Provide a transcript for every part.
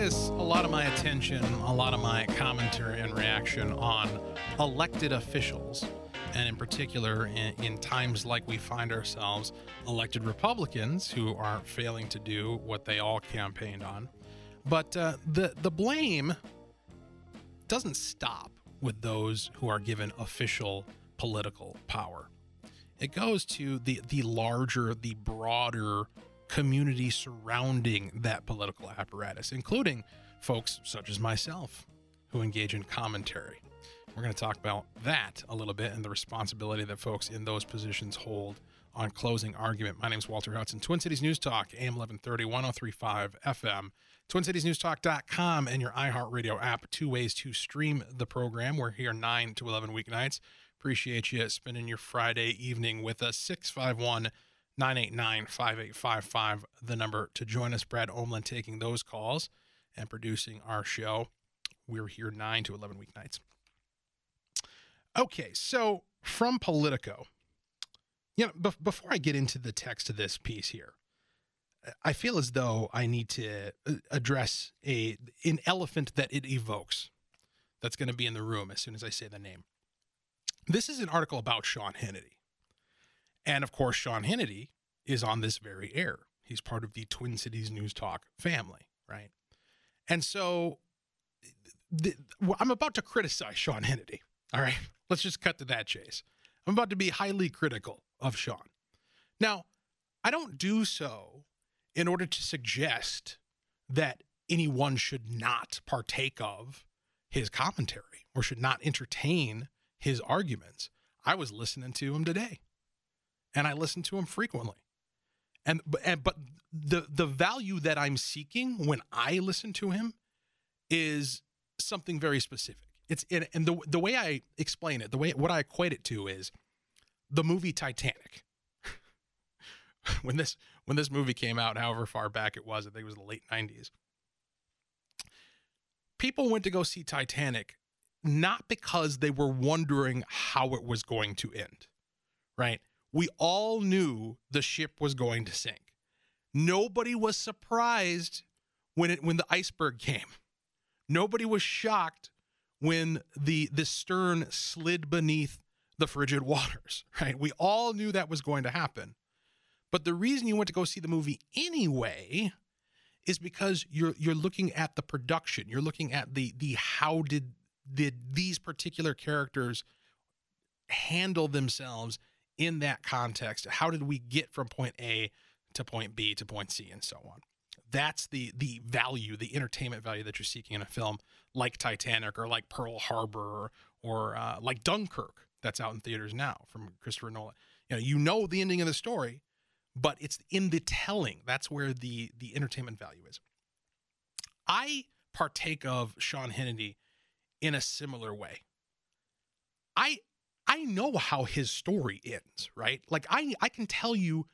Focus a lot of my attention, a lot of my commentary and reaction on elected officials, and in particular, in, in times like we find ourselves, elected Republicans who are failing to do what they all campaigned on. But uh, the the blame doesn't stop with those who are given official political power. It goes to the the larger, the broader community surrounding that political apparatus, including folks such as myself who engage in commentary. We're going to talk about that a little bit and the responsibility that folks in those positions hold on closing argument. My name is Walter Hudson, Twin Cities News Talk, AM 1130, 1035 FM, TwinCitiesNewsTalk.com, and your iHeartRadio app. Two ways to stream the program. We're here 9 to 11 weeknights. Appreciate you spending your Friday evening with us. 651 989 5855, the number to join us. Brad Omlin taking those calls and producing our show. We're here 9 to 11 weeknights. Okay, so from Politico, you know, be- before I get into the text of this piece here, I feel as though I need to uh, address a an elephant that it evokes that's going to be in the room as soon as I say the name. This is an article about Sean Hannity. And of course, Sean Hannity is on this very air. He's part of the Twin Cities News Talk family, right? And so the, I'm about to criticize Sean Hannity. All right, let's just cut to that chase. I'm about to be highly critical of Sean. Now, I don't do so in order to suggest that anyone should not partake of his commentary or should not entertain his arguments. I was listening to him today and I listen to him frequently. And, and but the the value that I'm seeking when I listen to him is something very specific. It's in, and the the way I explain it, the way what I equate it to is the movie Titanic. when this when this movie came out, however far back it was, I think it was the late 90s. People went to go see Titanic not because they were wondering how it was going to end, right? We all knew the ship was going to sink. Nobody was surprised when it when the iceberg came. Nobody was shocked when the the stern slid beneath the frigid waters, right? We all knew that was going to happen. But the reason you went to go see the movie anyway is because you're you're looking at the production. You're looking at the the how did did these particular characters handle themselves in that context how did we get from point a to point b to point c and so on? That's the the value the entertainment value that you're seeking in a film like titanic or like pearl harbor or, or uh, like dunkirk that's out in theaters now from christopher nolan. You know you know the ending of the story but it's in the telling. That's where the the entertainment value is. I partake of sean hannity in a similar way. I I know how his story ends, right? Like I I can tell you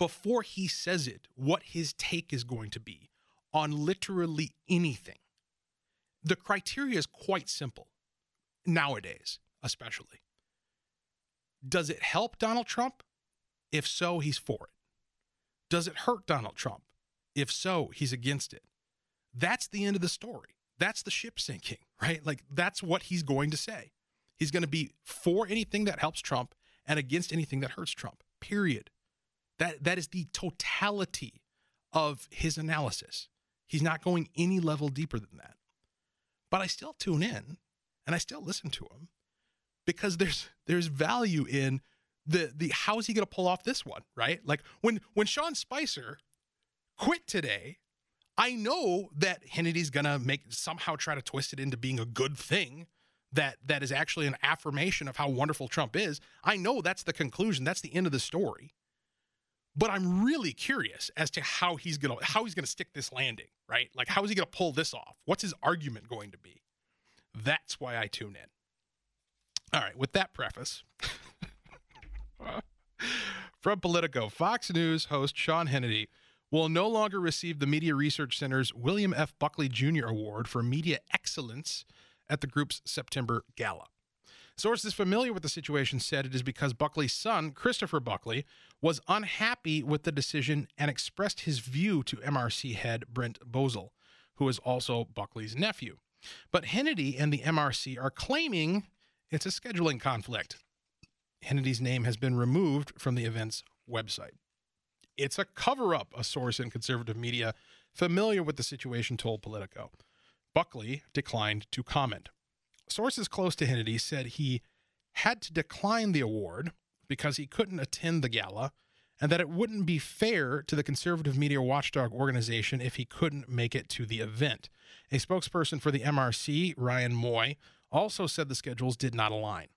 before he says it what his take is going to be on literally anything. The criteria is quite simple nowadays, especially. Does it help Donald Trump? If so, he's for it. Does it hurt Donald Trump? If so, he's against it. That's the end of the story. That's the ship sinking, right? Like that's what he's going to say. He's going to be for anything that helps Trump and against anything that hurts Trump. Period. That that is the totality of his analysis. He's not going any level deeper than that. But I still tune in and I still listen to him because there's there's value in the the how is he going to pull off this one, right? Like when when Sean Spicer quit today, I know that Hannity's going to make somehow try to twist it into being a good thing that that is actually an affirmation of how wonderful Trump is. I know that's the conclusion. That's the end of the story. But I'm really curious as to how he's gonna how he's gonna stick this landing, right? Like how is he gonna pull this off? What's his argument going to be? That's why I tune in. All right, with that preface, from Politico, Fox News host Sean Hannity will no longer receive the Media Research Center's William F. Buckley Jr. Award for Media Excellence at the group's September gala. Sources familiar with the situation said it is because Buckley's son, Christopher Buckley, was unhappy with the decision and expressed his view to MRC head Brent Bozell, who is also Buckley's nephew. But Hannity and the MRC are claiming it's a scheduling conflict. Hannity's name has been removed from the event's website. It's a cover up, a source in conservative media familiar with the situation told Politico. Buckley declined to comment. Sources close to Hannity said he had to decline the award because he couldn't attend the gala and that it wouldn't be fair to the conservative media watchdog organization if he couldn't make it to the event. A spokesperson for the MRC, Ryan Moy, also said the schedules did not align.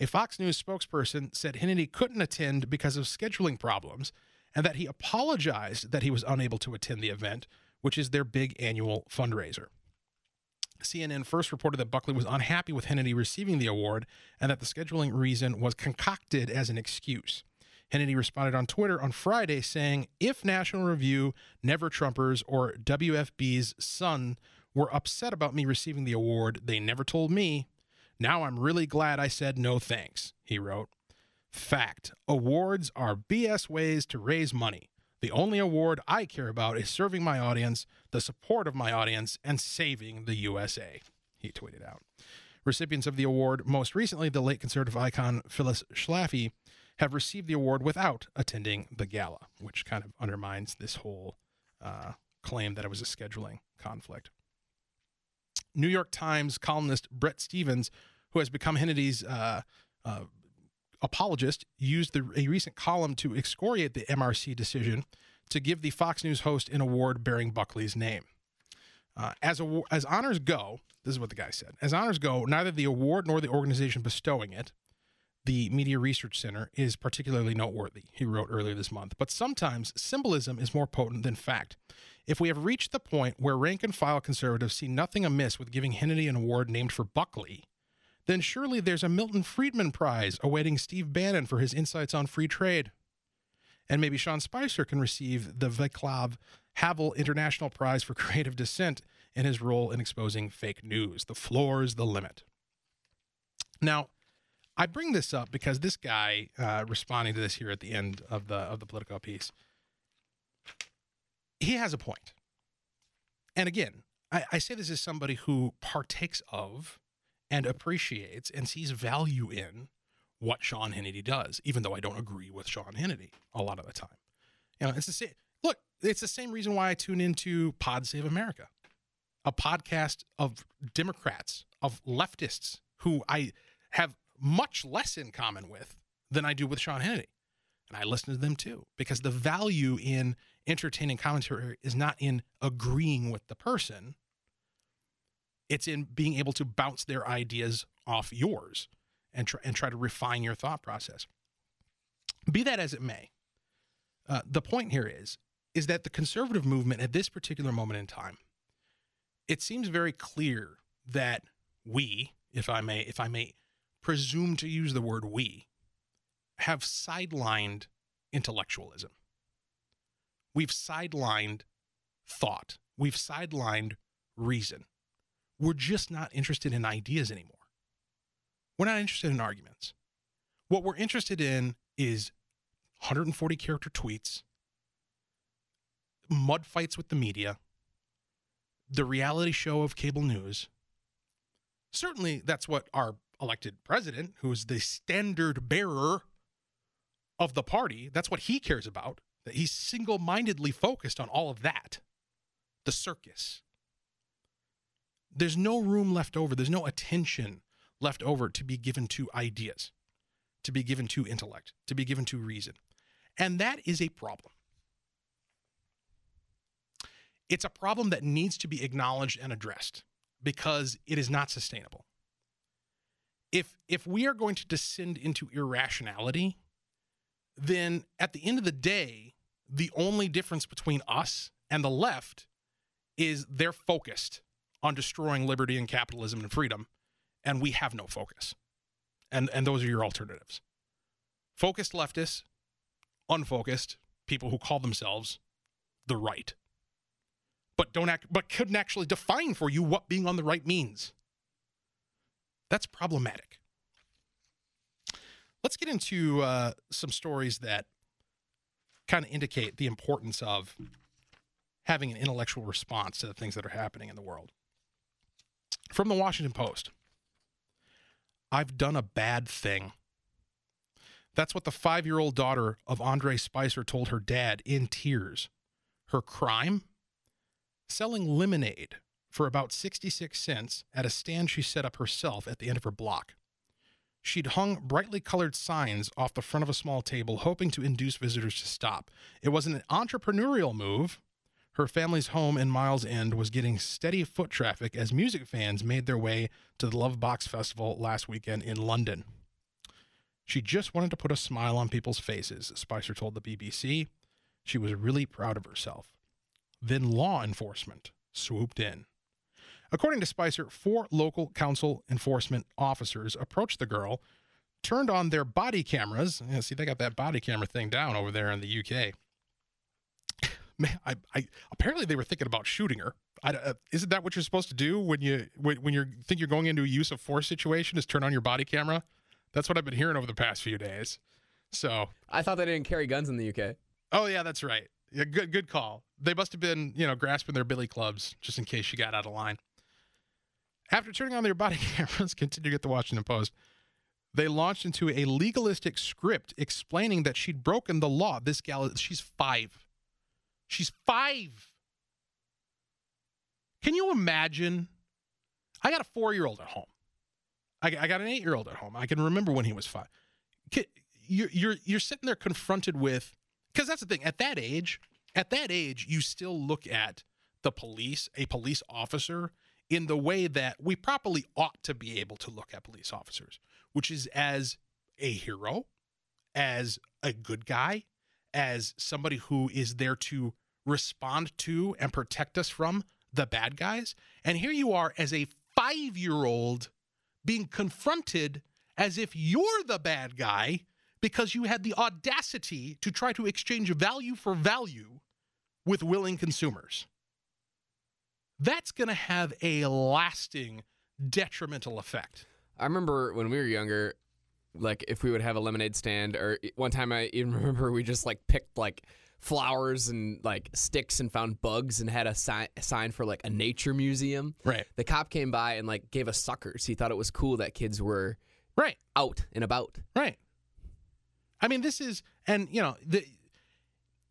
A Fox News spokesperson said Hannity couldn't attend because of scheduling problems and that he apologized that he was unable to attend the event, which is their big annual fundraiser. CNN first reported that Buckley was unhappy with Hannity receiving the award and that the scheduling reason was concocted as an excuse. Hannity responded on Twitter on Friday saying, If National Review, Never Trumpers, or WFB's son were upset about me receiving the award, they never told me. Now I'm really glad I said no thanks, he wrote. Fact awards are BS ways to raise money. The only award I care about is serving my audience, the support of my audience, and saving the USA, he tweeted out. Recipients of the award, most recently the late conservative icon Phyllis Schlafly, have received the award without attending the gala, which kind of undermines this whole uh, claim that it was a scheduling conflict. New York Times columnist Bret Stephens, who has become Hannity's uh, uh, apologist, used the, a recent column to excoriate the MRC decision to give the Fox News host an award bearing Buckley's name. Uh, as, a, as honors go, this is what the guy said. As honors go, neither the award nor the organization bestowing it, the Media Research Center, is particularly noteworthy, he wrote earlier this month. But sometimes symbolism is more potent than fact. If we have reached the point where rank and file conservatives see nothing amiss with giving Hannity an award named for Buckley, then surely there's a Milton Friedman Prize awaiting Steve Bannon for his insights on free trade. And maybe Sean Spicer can receive the Vaclav Havel International Prize for Creative Dissent in his role in exposing fake news. The floor's the limit. Now, I bring this up because this guy, uh, responding to this here at the end of the of the Politico piece, he has a point. And again, I, I say this as somebody who partakes of and appreciates and sees value in what Sean Hannity does, even though I don't agree with Sean Hannity a lot of the time. You know, it's the same. Look, it's the same reason why I tune into Pod Save America, a podcast of Democrats, of leftists who I have much less in common with than I do with Sean Hannity. And I listen to them too, because the value in entertaining commentary is not in agreeing with the person, it's in being able to bounce their ideas off yours and try, and try to refine your thought process. Be that as it may, uh, the point here is is that the conservative movement at this particular moment in time, it seems very clear that we, if I may, if I may presume to use the word we, have sidelined intellectualism. We've sidelined thought. We've sidelined reason. We're just not interested in ideas anymore. We're not interested in arguments. What we're interested in is 140 character tweets, mud fights with the media, the reality show of cable news. Certainly, that's what our elected president, who is the standard bearer of the party, that's what he cares about. That he's single mindedly focused on all of that the circus, there's no room left over. There's no attention left over to be given to ideas, to be given to intellect, to be given to reason. And that is a problem. It's a problem that needs to be acknowledged and addressed because it is not sustainable. if if we are going to descend into irrationality, then at the end of the day, the only difference between us and the left is they're focused on destroying liberty and capitalism and freedom, and we have no focus. And and those are your alternatives. Focused leftists, unfocused people who call themselves the right, but don't act, but couldn't actually define for you what being on the right means. That's problematic. Let's get into uh, some stories that kind of indicate the importance of having an intellectual response to the things that are happening in the world. From the Washington Post I've done a bad thing. That's what the five year old daughter of Andre Spicer told her dad in tears. Her crime? Selling lemonade for about 66 cents at a stand she set up herself at the end of her block. She'd hung brightly colored signs off the front of a small table, hoping to induce visitors to stop. It was an entrepreneurial move. Her family's home in Miles End was getting steady foot traffic as music fans made their way to the Lovebox Festival last weekend in London. She just wanted to put a smile on people's faces, Spicer told the BBC. She was really proud of herself. Then law enforcement swooped in. According to Spicer, four local council enforcement officers approached the girl, turned on their body cameras. Yeah, see, they got that body camera thing down over there in the UK. Man, I, I apparently they were thinking about shooting her. I, uh, isn't that what you're supposed to do when you when, when you think you're going into a use of force situation? Is turn on your body camera? That's what I've been hearing over the past few days. So I thought they didn't carry guns in the UK. Oh yeah, that's right. Yeah, good good call. They must have been, you know, grasping their billy clubs just in case she got out of line. After turning on their body cameras, continue to get the Washington Post. They launched into a legalistic script explaining that she'd broken the law. This gal, she's five. She's five. Can you imagine? I got a four year old at home. I, I got an eight year old at home. I can remember when he was five. You're, you're, you're sitting there confronted with, because that's the thing, at that age, at that age, you still look at the police, a police officer, in the way that we properly ought to be able to look at police officers, which is as a hero, as a good guy, as somebody who is there to respond to and protect us from the bad guys. And here you are as a five year old being confronted as if you're the bad guy because you had the audacity to try to exchange value for value with willing consumers that's going to have a lasting detrimental effect. I remember when we were younger, like if we would have a lemonade stand, or one time I even remember we just like picked like flowers and like sticks and found bugs and had a, si- a sign for like a nature museum. Right. The cop came by and like gave us suckers. He thought it was cool that kids were right out and about. Right. I mean, this is, and you know, the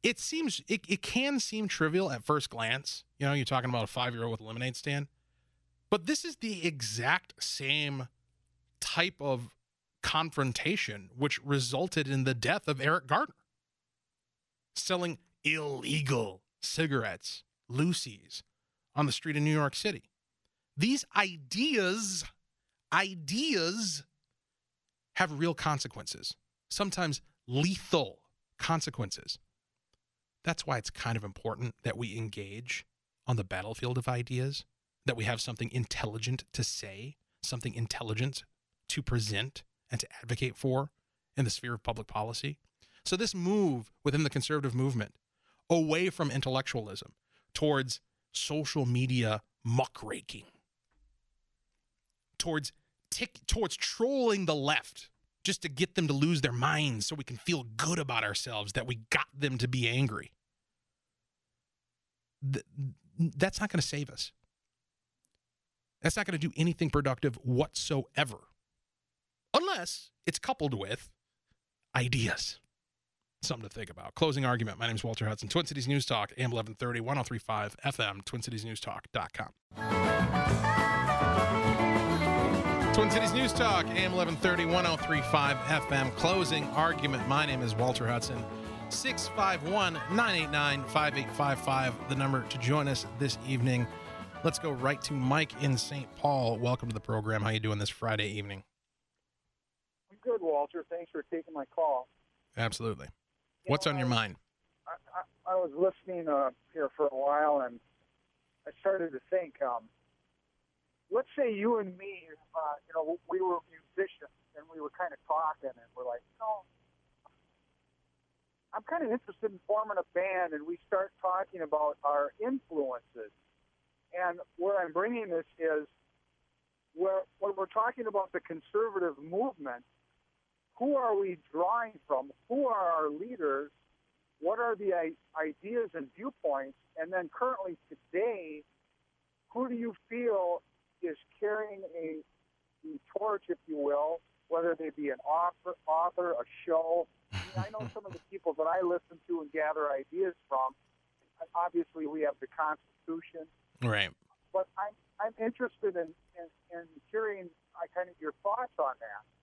it seems it, it can seem trivial at first glance. You know, you're talking about a five year old with a lemonade stand, but this is the exact same type of confrontation which resulted in the death of Eric Gardner, selling illegal cigarettes, loosies, on the street in New York City. These ideas, ideas have real consequences, sometimes lethal consequences. That's why it's kind of important that we engage on the battlefield of ideas, that we have something intelligent to say, something intelligent to present and to advocate for in the sphere of public policy. So, this move within the conservative movement away from intellectualism towards social media muckraking, towards tick, towards trolling the left just to get them to lose their minds so we can feel good about ourselves that we got them to be angry. Th- that's not going to save us. That's not going to do anything productive whatsoever, unless it's coupled with ideas. Something to think about. Closing argument. My name is Walter Hudson. Twin Cities News Talk, AM 1130, 1035 FM, twincitiesnewstalk.com. Twin Cities News Talk, AM 1130, 1035 FM. Closing argument. My name is Walter Hudson. 651 989 5855, the number to join us this evening. Let's go right to Mike in St. Paul. Welcome to the program. How you doing this Friday evening? Walter. Thanks for taking my call. Absolutely. You What's know, on your mind? I, I, I was listening uh, here for a while, and I started to think. Um, let's say you and me, uh, you know, we were musicians, and we were kind of talking, and we're like, know, I'm kind of interested in forming a band, and we start talking about our influences. And where I'm bringing this is, where when we're talking about the conservative movement, who are we drawing from? Who are our leaders? What are the ideas and viewpoints? And then currently today, who do you feel is carrying a the torch, if you will, whether they be an author, author, a show? I, mean, I know some of the people that I listen to and gather ideas from. Obviously, we have the Constitution, Right. but I'm I'm interested in in, in hearing uh, kind of your thoughts on that.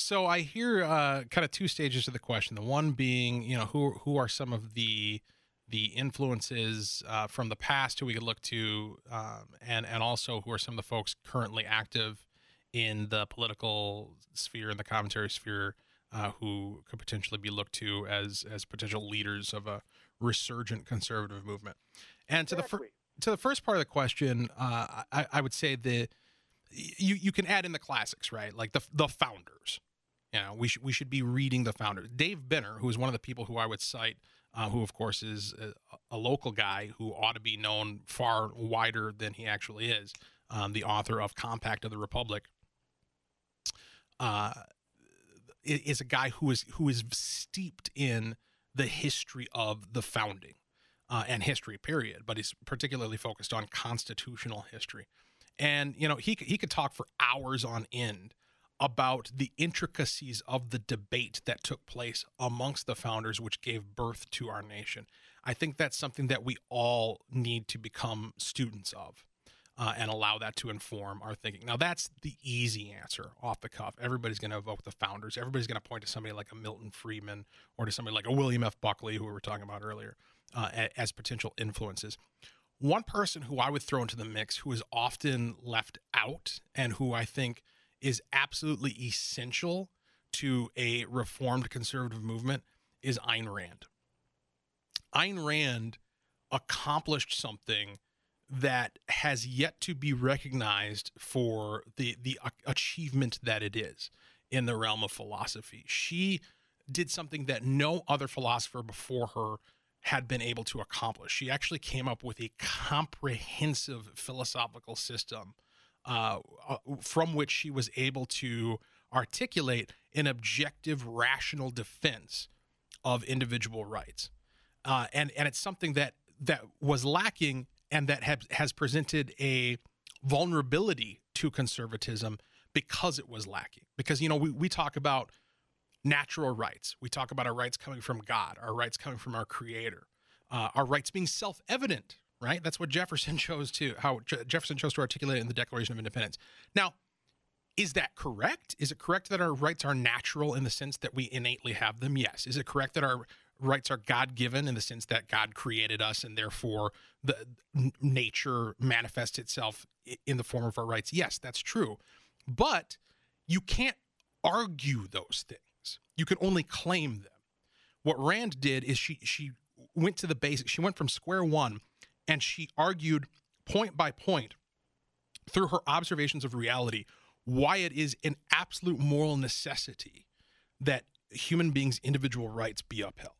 So I hear uh, kind of two stages to the question. The one being, you know, who who are some of the the influences uh, from the past who we could look to, um, and and also who are some of the folks currently active in the political sphere and the commentary sphere uh, who could potentially be looked to as as potential leaders of a resurgent conservative movement. And to the fir- to the first part of the question, uh, I, I would say that you you can add in the classics, right? Like the the founders. You know, we should we should be reading the founders. Dave Benner, who is one of the people who I would cite, uh, who of course is a, a local guy who ought to be known far wider than he actually is. Um, the author of Compact of the Republic. Uh, is a guy who is who is steeped in the history of the founding uh, and history period, but he's particularly focused on constitutional history. And you know, he he could talk for hours on end about the intricacies of the debate that took place amongst the founders, which gave birth to our nation. I think that's something that we all need to become students of. Uh, and allow that to inform our thinking. Now, that's the easy answer off the cuff. Everybody's going to evoke the founders. Everybody's going to point to somebody like a Milton Friedman or to somebody like a William F. Buckley, who we were talking about earlier, uh, as potential influences. One person who I would throw into the mix who is often left out and who I think is absolutely essential to a reformed conservative movement is Ayn Rand. Ayn Rand accomplished something that has yet to be recognized for the the achievement that it is in the realm of philosophy. She did something that no other philosopher before her had been able to accomplish. She actually came up with a comprehensive philosophical system uh, uh, from which she was able to articulate an objective, rational defense of individual rights. Uh, and and it's something that that was lacking and that has has presented a vulnerability to conservatism because it was lacking. Because you know we we talk about natural rights, we talk about our rights coming from God, our rights coming from our Creator, uh, our rights being self-evident. Right, that's what Jefferson chose to how Je- Jefferson chose to articulate in the Declaration of Independence. Now, is that correct? Is it correct that our rights are natural in the sense that we innately have them? Yes. Is it correct that our rights are God given in the sense that God created us and therefore the nature manifests itself in the form of our rights? Yes, that's true. But you can't argue those things. You can only claim them. What Rand did is she she went to the basics. She went from square one and she argued point by point through her observations of reality why it is an absolute moral necessity that human beings' individual rights be upheld.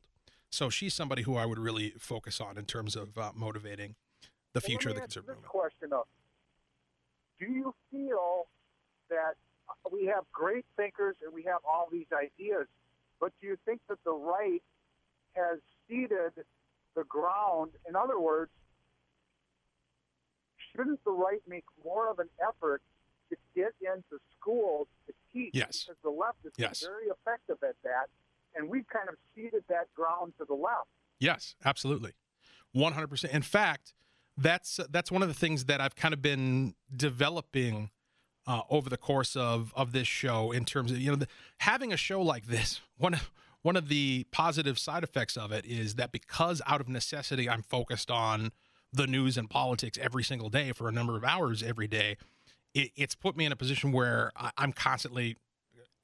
So she's somebody who I would really focus on in terms of uh, motivating the future of the me ask you conservative this movement. question do you feel that we have great thinkers and we have all these ideas, but do you think that the right has ceded the ground? In other words, shouldn't the right make more of an effort to get into schools to teach? Yes. Because the left is Yes. very effective at that, and we've kind of ceded that ground to the left. Yes, absolutely, one hundred percent. In fact, that's that's one of the things that I've kind of been developing uh, over the course of of this show. In terms of you know the, having a show like this, one of one of the positive side effects of it is that because out of necessity I'm focused on the news and politics every single day for a number of hours every day, it, it's put me in a position where I, I'm constantly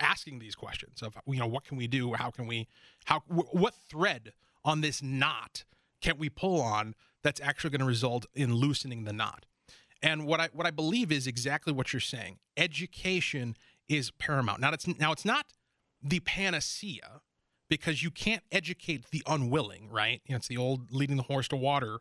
asking these questions of you know what can we do? How can we how wh- what thread on this knot can we pull on that's actually going to result in loosening the knot? And what i what i believe is exactly what you're saying. Education is paramount. Now it's now it's not the panacea because you can't educate the unwilling right? You know, it's the old leading the horse to water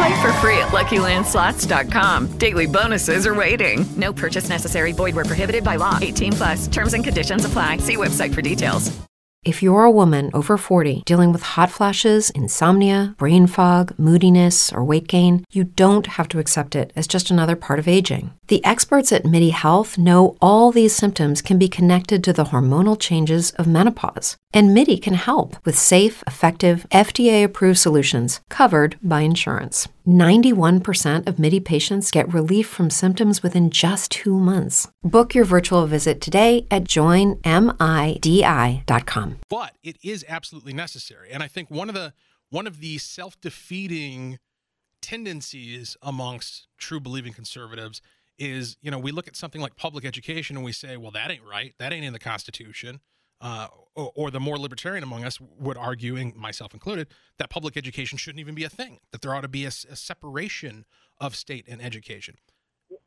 Play for free at LuckyLandSlots.com. Daily bonuses are waiting. No purchase necessary. Void where prohibited by law. 18 plus. Terms and conditions apply. See website for details. If you're a woman over 40 dealing with hot flashes, insomnia, brain fog, moodiness, or weight gain, you don't have to accept it as just another part of aging. The experts at MIDI Health know all these symptoms can be connected to the hormonal changes of menopause. And MIDI can help with safe, effective, FDA approved solutions covered by insurance. 91% of MIDI patients get relief from symptoms within just two months. Book your virtual visit today at joinmidi.com. but it is absolutely necessary and i think one of the one of the self-defeating tendencies amongst true believing conservatives is you know we look at something like public education and we say well that ain't right that ain't in the constitution uh, or, or the more libertarian among us would argue and myself included that public education shouldn't even be a thing that there ought to be a separation of state and education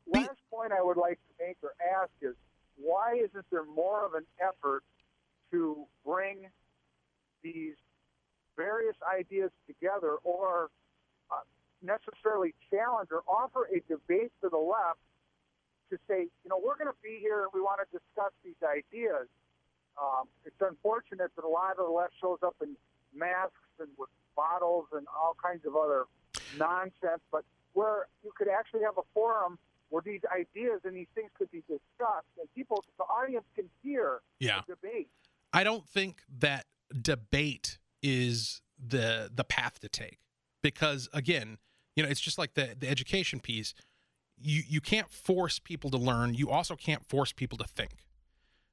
Last point I would like to make or ask is why isn't there more of an effort to bring these various ideas together or uh, necessarily challenge or offer a debate to the left to say, you know, we're going to be here and we want to discuss these ideas. Um, it's unfortunate that a lot of the left shows up in masks and with bottles and all kinds of other nonsense, but where you could actually have a forum where these ideas and these things could be discussed and people, the audience can hear Yeah. the debate. I don't think that debate is the the path to take because again, you know, it's just like the the education piece. You you can't force people to learn. You also can't force people to think.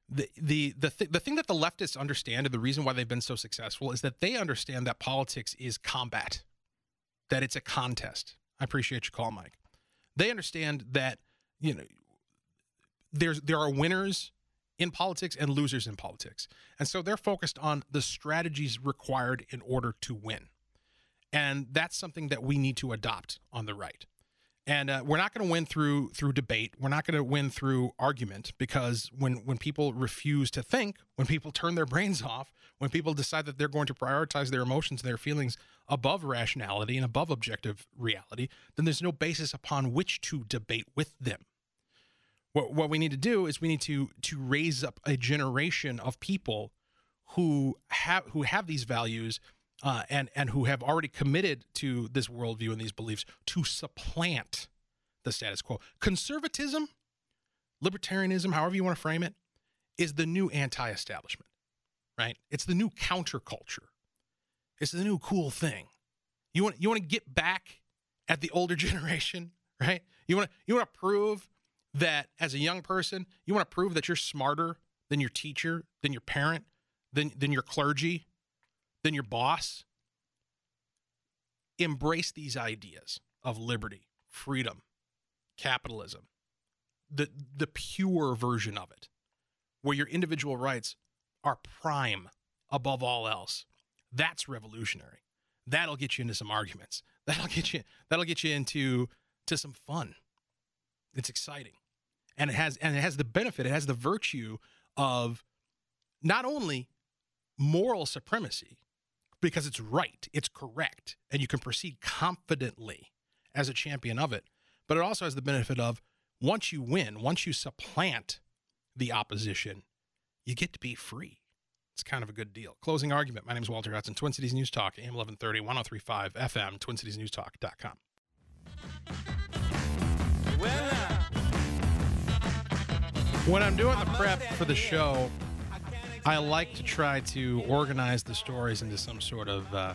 The the the th- the thing that the leftists understand and the reason why they've been so successful is that they understand that politics is combat, that it's a contest. I appreciate your call, Mike. They understand that you know there's there are winners in politics and losers in politics. And so they're focused on the strategies required in order to win. And that's something that we need to adopt on the right. And uh, we're not going to win through through debate. We're not going to win through argument because when when people refuse to think, when people turn their brains off, when people decide that they're going to prioritize their emotions and their feelings above rationality and above objective reality, then there's no basis upon which to debate with them what what we need to do is we need to to raise up a generation of people who have who have these values uh, and and who have already committed to this worldview and these beliefs to supplant the status quo. Conservatism, libertarianism, however you want to frame it, is the new anti-establishment, right? It's the new counterculture. It's the new cool thing. You want you want to get back at the older generation, right? You want to you want to prove that as a young person, you want to prove that you're smarter than your teacher, than your parent, than than your clergy, than your boss. Embrace these ideas of liberty, freedom, capitalism, the the pure version of it, where your individual rights are prime above all else. That's revolutionary. That'll get you into some arguments. That'll get you that'll get you into to some fun. It's exciting. And it has and it has the benefit, it has the virtue of not only moral supremacy because it's right, it's correct, and you can proceed confidently as a champion of it, but it also has the benefit of once you win, once you supplant the opposition, you get to be free. It's kind of a good deal. Closing argument. My name is Walter Hudson, Twin Cities News Talk, AM 1130, 1035 FM, TwinCitiesNewsTalk.com. When I'm doing the prep for the show, I like to try to organize the stories into some sort of uh,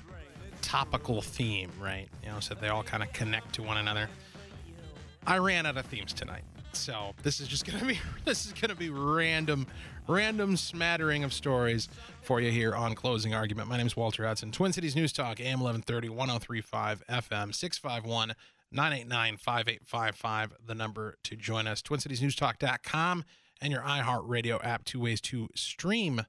topical theme, right? You know, so they all kind of connect to one another. I ran out of themes tonight. So this is just gonna be this is gonna be random, random smattering of stories for you here on Closing Argument. My name is Walter Hudson, Twin Cities News Talk, AM 1130, 1035 FM, 651 989 5855, the number to join us. TwinCitiesNewsTalk.com and your iHeartRadio app, two ways to stream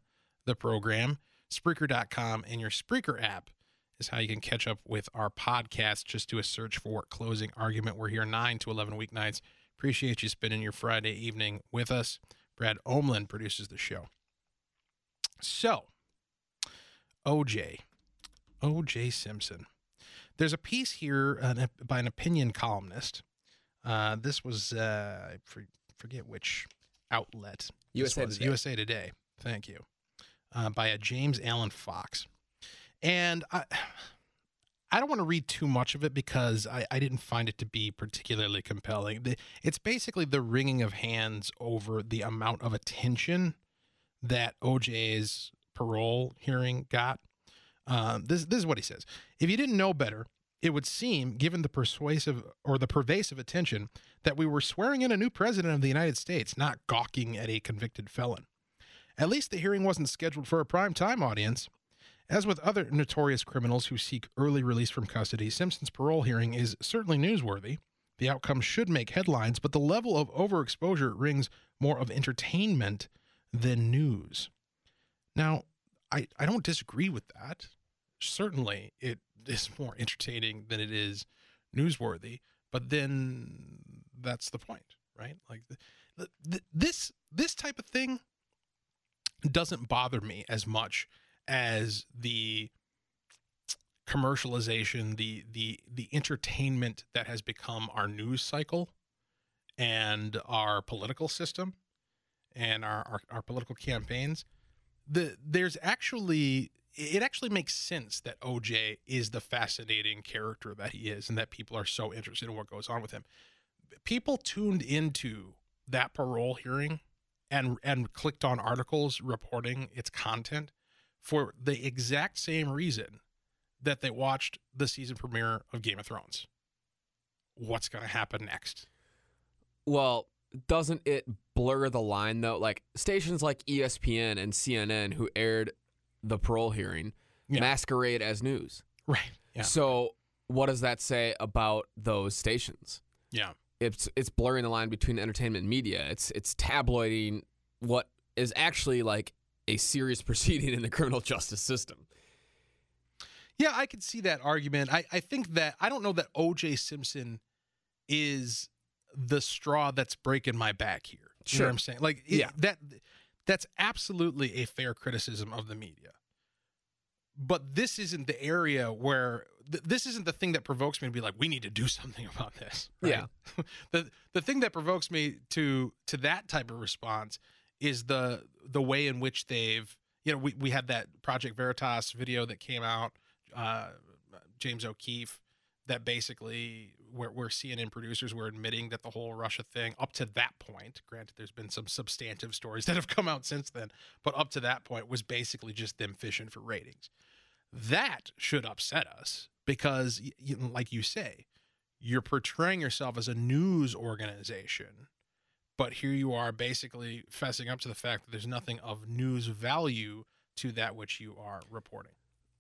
the program. Spreaker.com and your Spreaker app is how you can catch up with our podcast. Just do a search for Closing Argument. We're here 9 to 11 weeknights. Appreciate you spending your Friday evening with us. Brad Omlin produces the show. So, OJ, OJ Simpson. There's a piece here by an opinion columnist. Uh, this was, uh, I forget which outlet. USA. Today. USA Today. Thank you. Uh, by a James Alan Fox. And I, I don't want to read too much of it because I, I didn't find it to be particularly compelling. It's basically the wringing of hands over the amount of attention that OJ's parole hearing got. Um, this this is what he says. If you didn't know better, it would seem, given the persuasive or the pervasive attention, that we were swearing in a new president of the United States, not gawking at a convicted felon. At least the hearing wasn't scheduled for a prime time audience. As with other notorious criminals who seek early release from custody, Simpson's parole hearing is certainly newsworthy. The outcome should make headlines, but the level of overexposure rings more of entertainment than news. Now, I, I don't disagree with that. Certainly, it is more entertaining than it is newsworthy, but then that's the point, right? Like the, the, this this type of thing doesn't bother me as much as the commercialization, the the the entertainment that has become our news cycle and our political system and our, our, our political campaigns. The there's actually it actually makes sense that OJ is the fascinating character that he is and that people are so interested in what goes on with him. People tuned into that parole hearing and and clicked on articles reporting its content for the exact same reason that they watched the season premiere of Game of Thrones. What's going to happen next? Well, doesn't it blur the line though? Like stations like ESPN and CNN who aired the parole hearing Yeah. masquerade as news. Right. Yeah. So what does that say about those stations? Yeah. It's it's blurring the line between entertainment and media. It's it's tabloiding what is actually like a serious proceeding in the criminal justice system. Yeah, I could see that argument. I, I think that I don't know that OJ Simpson is the straw that's breaking my back here. You Sure. I'm saying? Like it- Yeah. that that's absolutely a fair criticism of the media. But this isn't the area where th- this isn't the thing that provokes me to be like, we need to do something about this. right? Yeah. the the thing that provokes me to to that type of response is the the way in which they've you know we, we had that Project Veritas video that came out uh, James O'Keefe that basically where, where CNN producers were admitting that the whole Russia thing up to that point granted there's been some substantive stories that have come out since then but up to that point was basically just them fishing for ratings. That should upset us because like you say you're portraying yourself as a news organization but here you are basically fessing up to the fact that there's nothing of news value to that which you are reporting.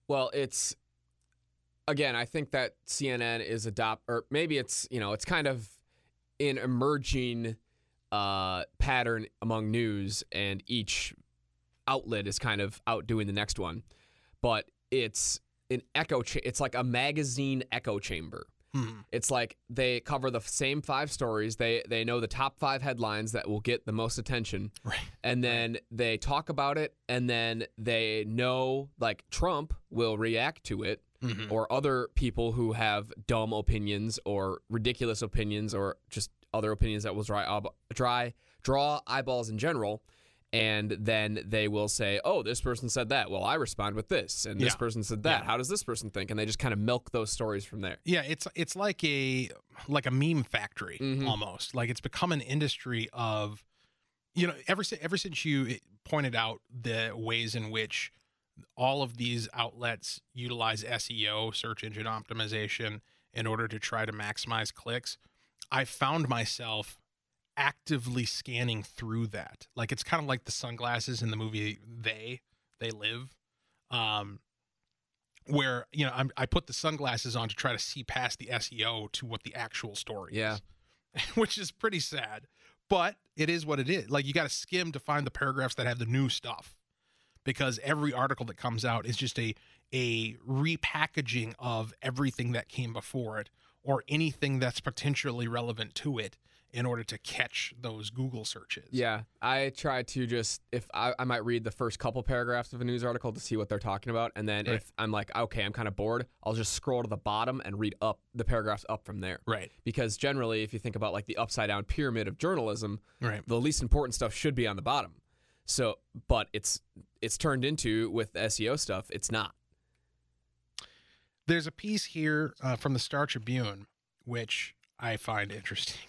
Well, it's again, I think that CNN is adopt or maybe it's, you know, it's kind of an emerging uh, pattern among news and each outlet is kind of outdoing the next one. But it's an echo cha- it's like a magazine echo chamber. Hmm. It's like they cover the same five stories. They they know the top five headlines that will get the most attention, right and then they talk about it, and then they know like Trump will react to it, Mhm. or other people who have dumb opinions or ridiculous opinions or just other opinions that will dry dry draw eyeballs in general. And then they will say, "Oh, this person said that. Well, I respond with this, and this Yeah. person said that. Yeah. How does this person think?" And they just kind of milk those stories from there. Yeah, it's it's like a like a meme factory Mhm. almost. Like it's become an industry of, you know, ever since ever since you pointed out the ways in which all of these outlets utilize SEO, search engine optimization, in order to try to maximize clicks. I found myself actively scanning through that. Like it's kind of like the sunglasses in the movie They They Live, um, where you know I'm, I put the sunglasses on to try to see past the SEO to what the actual story Yeah. is, which is pretty sad. But it is what it is. Like you got to skim to find the paragraphs that have the new stuff, because every article that comes out is just a a repackaging of everything that came before it or anything that's potentially relevant to it in order to catch those Google searches. Yeah, I try to just if I, I might read the first couple paragraphs of a news article to see what they're talking about, and then Right. if I'm like, okay, I'm kind of bored, I'll just scroll to the bottom and read up the paragraphs up from there. Right. Because generally, if you think about like the upside down pyramid of journalism, Right. the least important stuff should be on the bottom. So, but it's it's turned into with SEO stuff, it's not. There's a piece here uh, from the Star Tribune which I find interesting.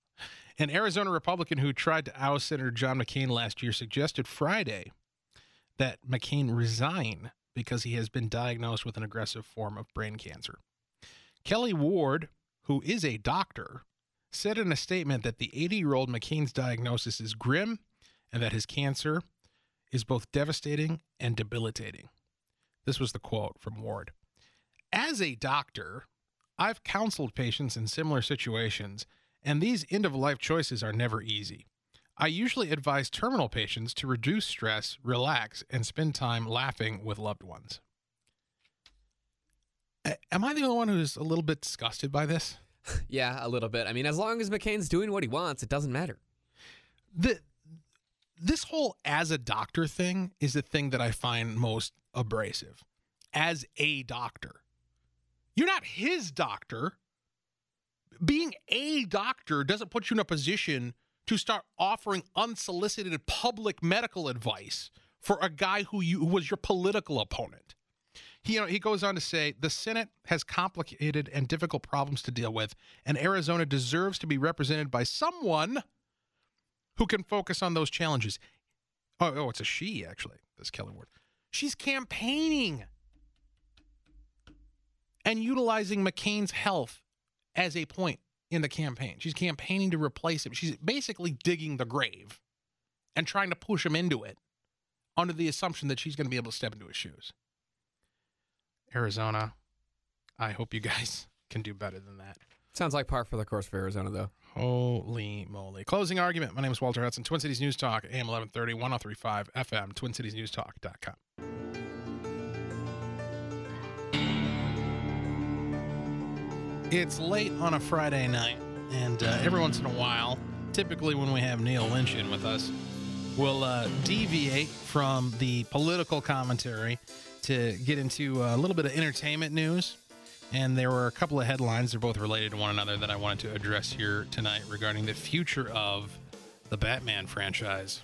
An Arizona Republican who tried to oust Senator John McCain last year suggested Friday that McCain resign because he has been diagnosed with an aggressive form of brain cancer. Kelli Ward, who is a doctor, said in a statement that the 80 year old McCain's diagnosis is grim and that his cancer is both devastating and debilitating. This was the quote from Ward. As a doctor, I've counseled patients in similar situations, and these end of life choices are never easy. I usually advise terminal patients to reduce stress, relax, and spend time laughing with loved ones. A- Am I the only one who's a little bit disgusted by this? Yeah, a little bit. I mean, as long as McCain's doing what he wants, it doesn't matter. the this whole as a doctor thing is the thing that I find most abrasive. As a doctor, you're not his doctor. Being a doctor doesn't put you in a position to start offering unsolicited public medical advice for a guy who you who was your political opponent. He, you know, he goes on to say the Senate has complicated and difficult problems to deal with, and Arizona deserves to be represented by someone who can focus on those challenges. Oh, oh, it's a she actually. This Kelli Ward. She's campaigning and utilizing McCain's health as a point in the campaign. She's campaigning to replace him. She's basically digging the grave and trying to push him into it under the assumption that she's going to be able to step into his shoes. Arizona, I hope you guys can do better than that. Sounds like par for the course for Arizona, though. Holy moly. Closing argument. My name is Walter Hudson, Twin Cities News Talk, AM 1130, 1035 FM, TwinCitiesNewsTalk.com. It's late on a Friday night, and uh, every once in a while, typically when we have Neil Lynch in with us, we'll uh, deviate from the political commentary to get into a little bit of entertainment news. And there were a couple of headlines, they're both related to one another, that I wanted to address here tonight regarding the future of the Batman franchise.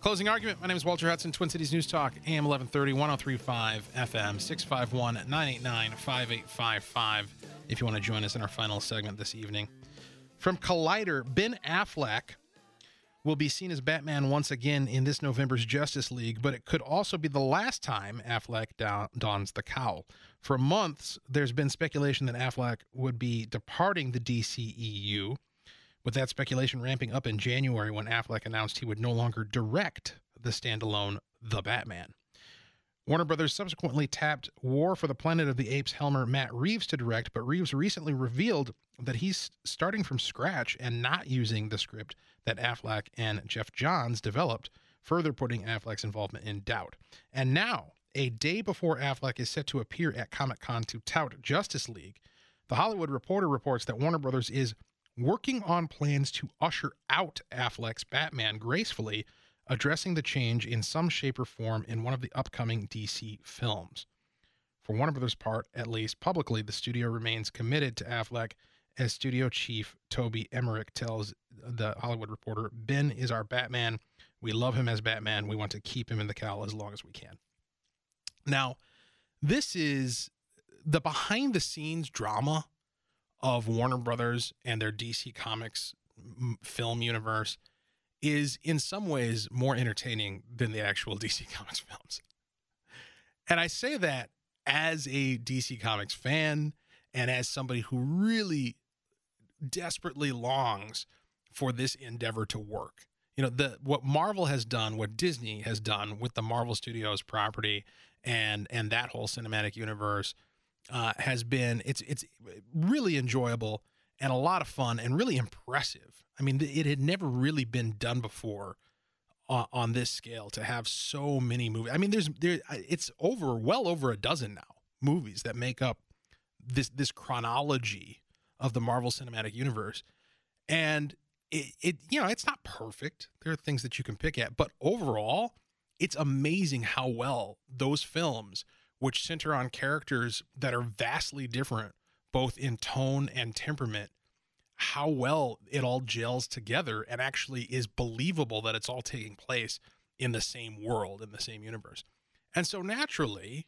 Closing argument. My name is Walter Hudson, Twin Cities News Talk, AM 1130, 1035 FM, 651 989 5855. If you want to join us in our final segment this evening. From Collider, Ben Affleck will be seen as Batman once again in this November's Justice League, but it could also be the last time Affleck don- dons the cowl. For months, there's been speculation that Affleck would be departing the DCEU, with that speculation ramping up in January when Affleck announced he would no longer direct the standalone The Batman. Warner Brothers subsequently tapped War for the Planet of the Apes helmer Matt Reeves to direct, but Reeves recently revealed that he's starting from scratch and not using the script that Affleck and Geoff Johns developed, further putting Affleck's involvement in doubt. And now, a day before Affleck is set to appear at Comic Con to tout Justice League, the Hollywood Reporter reports that Warner Brothers is working on plans to usher out Affleck's Batman gracefully, addressing the change in some shape or form in one of the upcoming DC films. For Warner Brothers' part, at least publicly, the studio remains committed to Affleck, as studio chief Toby Emmerich tells the Hollywood Reporter Ben is our Batman. We love him as Batman. We want to keep him in the cowl as long as we can. Now, this is the behind the scenes drama of Warner Brothers and their DC Comics film universe is in some ways more entertaining than the actual DC Comics films. And I say that as a DC Comics fan and as somebody who really desperately longs for this endeavor to work. You know, the what Marvel has done, what Disney has done with the Marvel Studios property and and that whole cinematic universe uh, has been it's it's really enjoyable and a lot of fun and really impressive. I mean, it had never really been done before on, on this scale to have so many movies. I mean, there's there it's over well over a dozen now movies that make up this this chronology of the Marvel Cinematic Universe, and it, it you know it's not perfect. There are things that you can pick at, but overall, it's amazing how well those films, which center on characters that are vastly different both in tone and temperament, how well it all gels together and actually is believable that it's all taking place in the same world, in the same universe. And so naturally,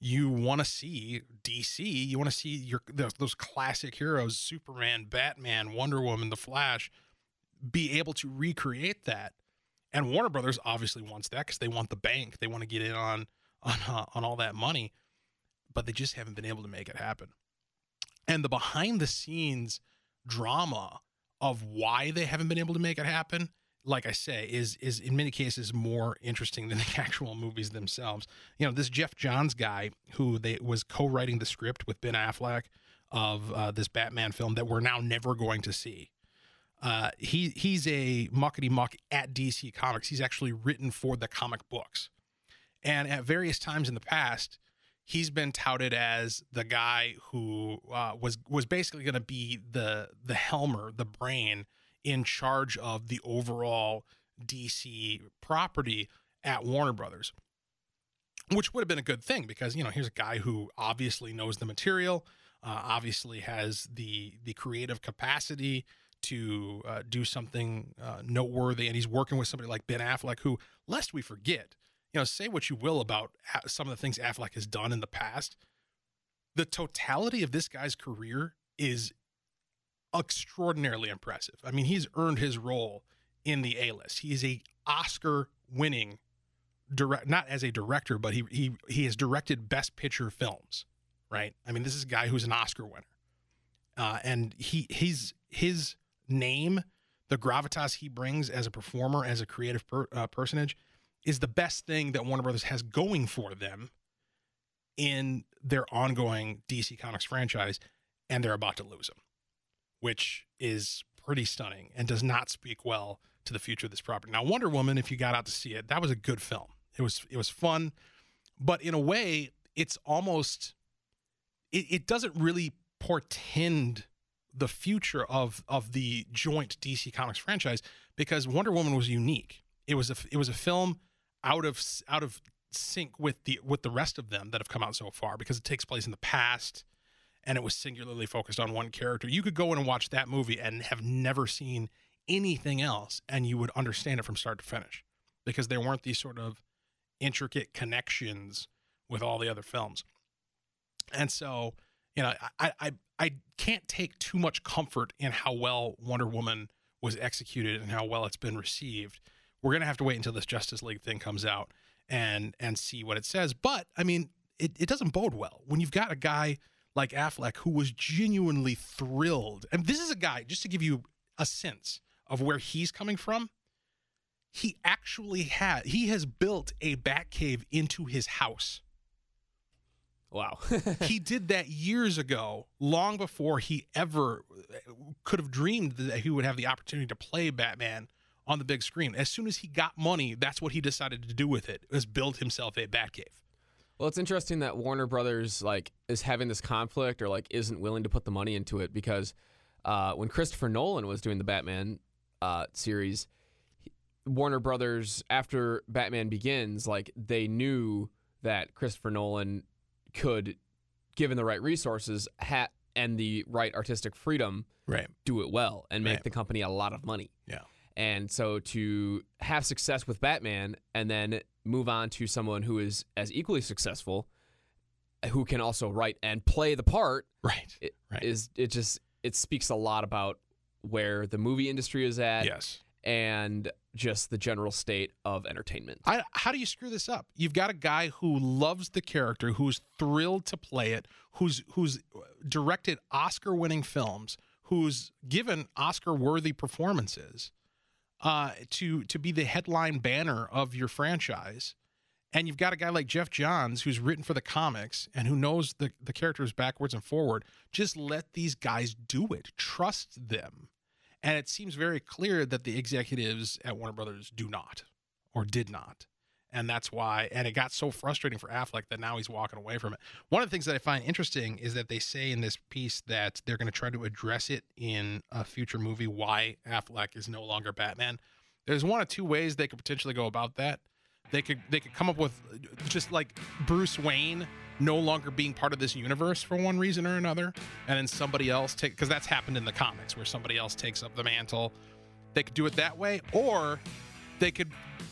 you want to see DC, you want to see your those classic heroes, Superman, Batman, Wonder Woman, The Flash, be able to recreate that. And Warner Brothers obviously wants that because they want the bank, they want to get in on on uh, on all that money, but they just haven't been able to make it happen. And the behind the scenes drama of why they haven't been able to make it happen like I say, is is in many cases more interesting than the actual movies themselves. You know, this Geoff Johns guy who they was co-writing the script with Ben Affleck of uh, this Batman film that we're now never going to see. Uh, he he's a muckety muck at DC Comics. He's actually written for the comic books, and at various times in the past, he's been touted as the guy who uh, was was basically going to be the the Helmer, the brain in charge of the overall DC property at Warner Brothers. Which would have been a good thing because you know here's a guy who obviously knows the material, uh, obviously has the the creative capacity to uh, do something uh, noteworthy, and he's working with somebody like Ben Affleck, who, lest we forget, you know, say what you will about some of the things Affleck has done in the past, the totality of this guy's career is extraordinarily impressive. I mean, he's earned his role in the A list. He is a Oscar winning direct not as a director, but he he he has directed best picture films, right? I mean, this is a guy who's an Oscar winner. Uh, and he he's his name, the gravitas he brings as a performer, as a creative per, uh, personage, is the best thing that Warner Brothers has going for them in their ongoing DC Comics franchise, and they're about to lose him which is pretty stunning and does not speak well to the future of this property. Now, Wonder Woman, if you got out to see it, that was a good film. It was it was fun, but in a way, it's almost it, it doesn't really portend the future of of the joint DC Comics franchise because Wonder Woman was unique. It was a it was a film out of out of sync with the with the rest of them that have come out so far because it takes place in the past and it was singularly focused on one character. You could go in and watch that movie and have never seen anything else, and you would understand it from start to finish because there weren't these sort of intricate connections with all the other films. And so, you know, I I I can't take too much comfort in how well Wonder Woman was executed and how well it's been received. We're gonna have to wait until this Justice League thing comes out and and see what it says. But I mean, it, it doesn't bode well when you've got a guy like Affleck, who was genuinely thrilled. And this is a guy, just to give you a sense of where he's coming from, he actually had, he has built a bat cave into his house. Wow. he did that years ago, long before he ever could have dreamed that he would have the opportunity to play Batman on the big screen. As soon as he got money, that's what he decided to do with it, was build himself a Batcave. Well, it's interesting that Warner Brothers like is having this conflict or like isn't willing to put the money into it because uh, when Christopher Nolan was doing the Batman uh, series, Warner Brothers after Batman Begins, like they knew that Christopher Nolan could, given the right resources, and the right artistic freedom, right, do it well and make right. the company a lot of money. Yeah. And so to have success with Batman and then move on to someone who is as equally successful, who can also write and play the part, right? It, right. Is it just it speaks a lot about where the movie industry is at, yes, and just the general state of entertainment. I, how do you screw this up? You've got a guy who loves the character, who's thrilled to play it, who's who's directed Oscar-winning films, who's given Oscar-worthy performances, uh, to to be the headline banner of your franchise. And you've got a guy like Geoff Johns who's written for the comics and who knows the, the characters backwards and forward. Just let these guys do it. Trust them. And it seems very clear that the executives at Warner Brothers do not or did not. And that's why, and it got so frustrating for Affleck that now he's walking away from it. One of the things that I find interesting is that they say in this piece that they're going to try to address it in a future movie why Affleck is no longer Batman. There's one of two ways they could potentially go about that. They could they could come up with just like Bruce Wayne no longer being part of this universe for one reason or another, and then somebody else take because that's happened in the comics where somebody else takes up the mantle. They could do it that way, or they could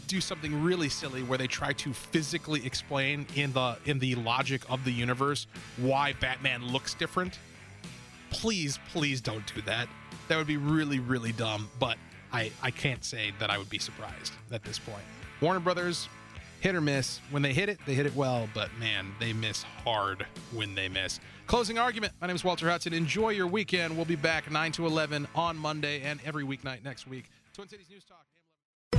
do something really silly where they try to physically explain in the in the logic of the universe why Batman looks different. Please, please don't do that. That would be really, really dumb. But I I can't say that I would be surprised at this point. Warner Brothers, hit or miss. When they hit it, they hit it well, but man, they miss hard when they miss. Closing argument. My name is Walter Hudson. Enjoy your weekend. We'll be back 9 to 11 on Monday and every weeknight next week. Twin Cities News Talk.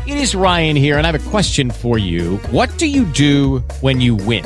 It is Ryan here, and I have a question for you. What do you do when you win?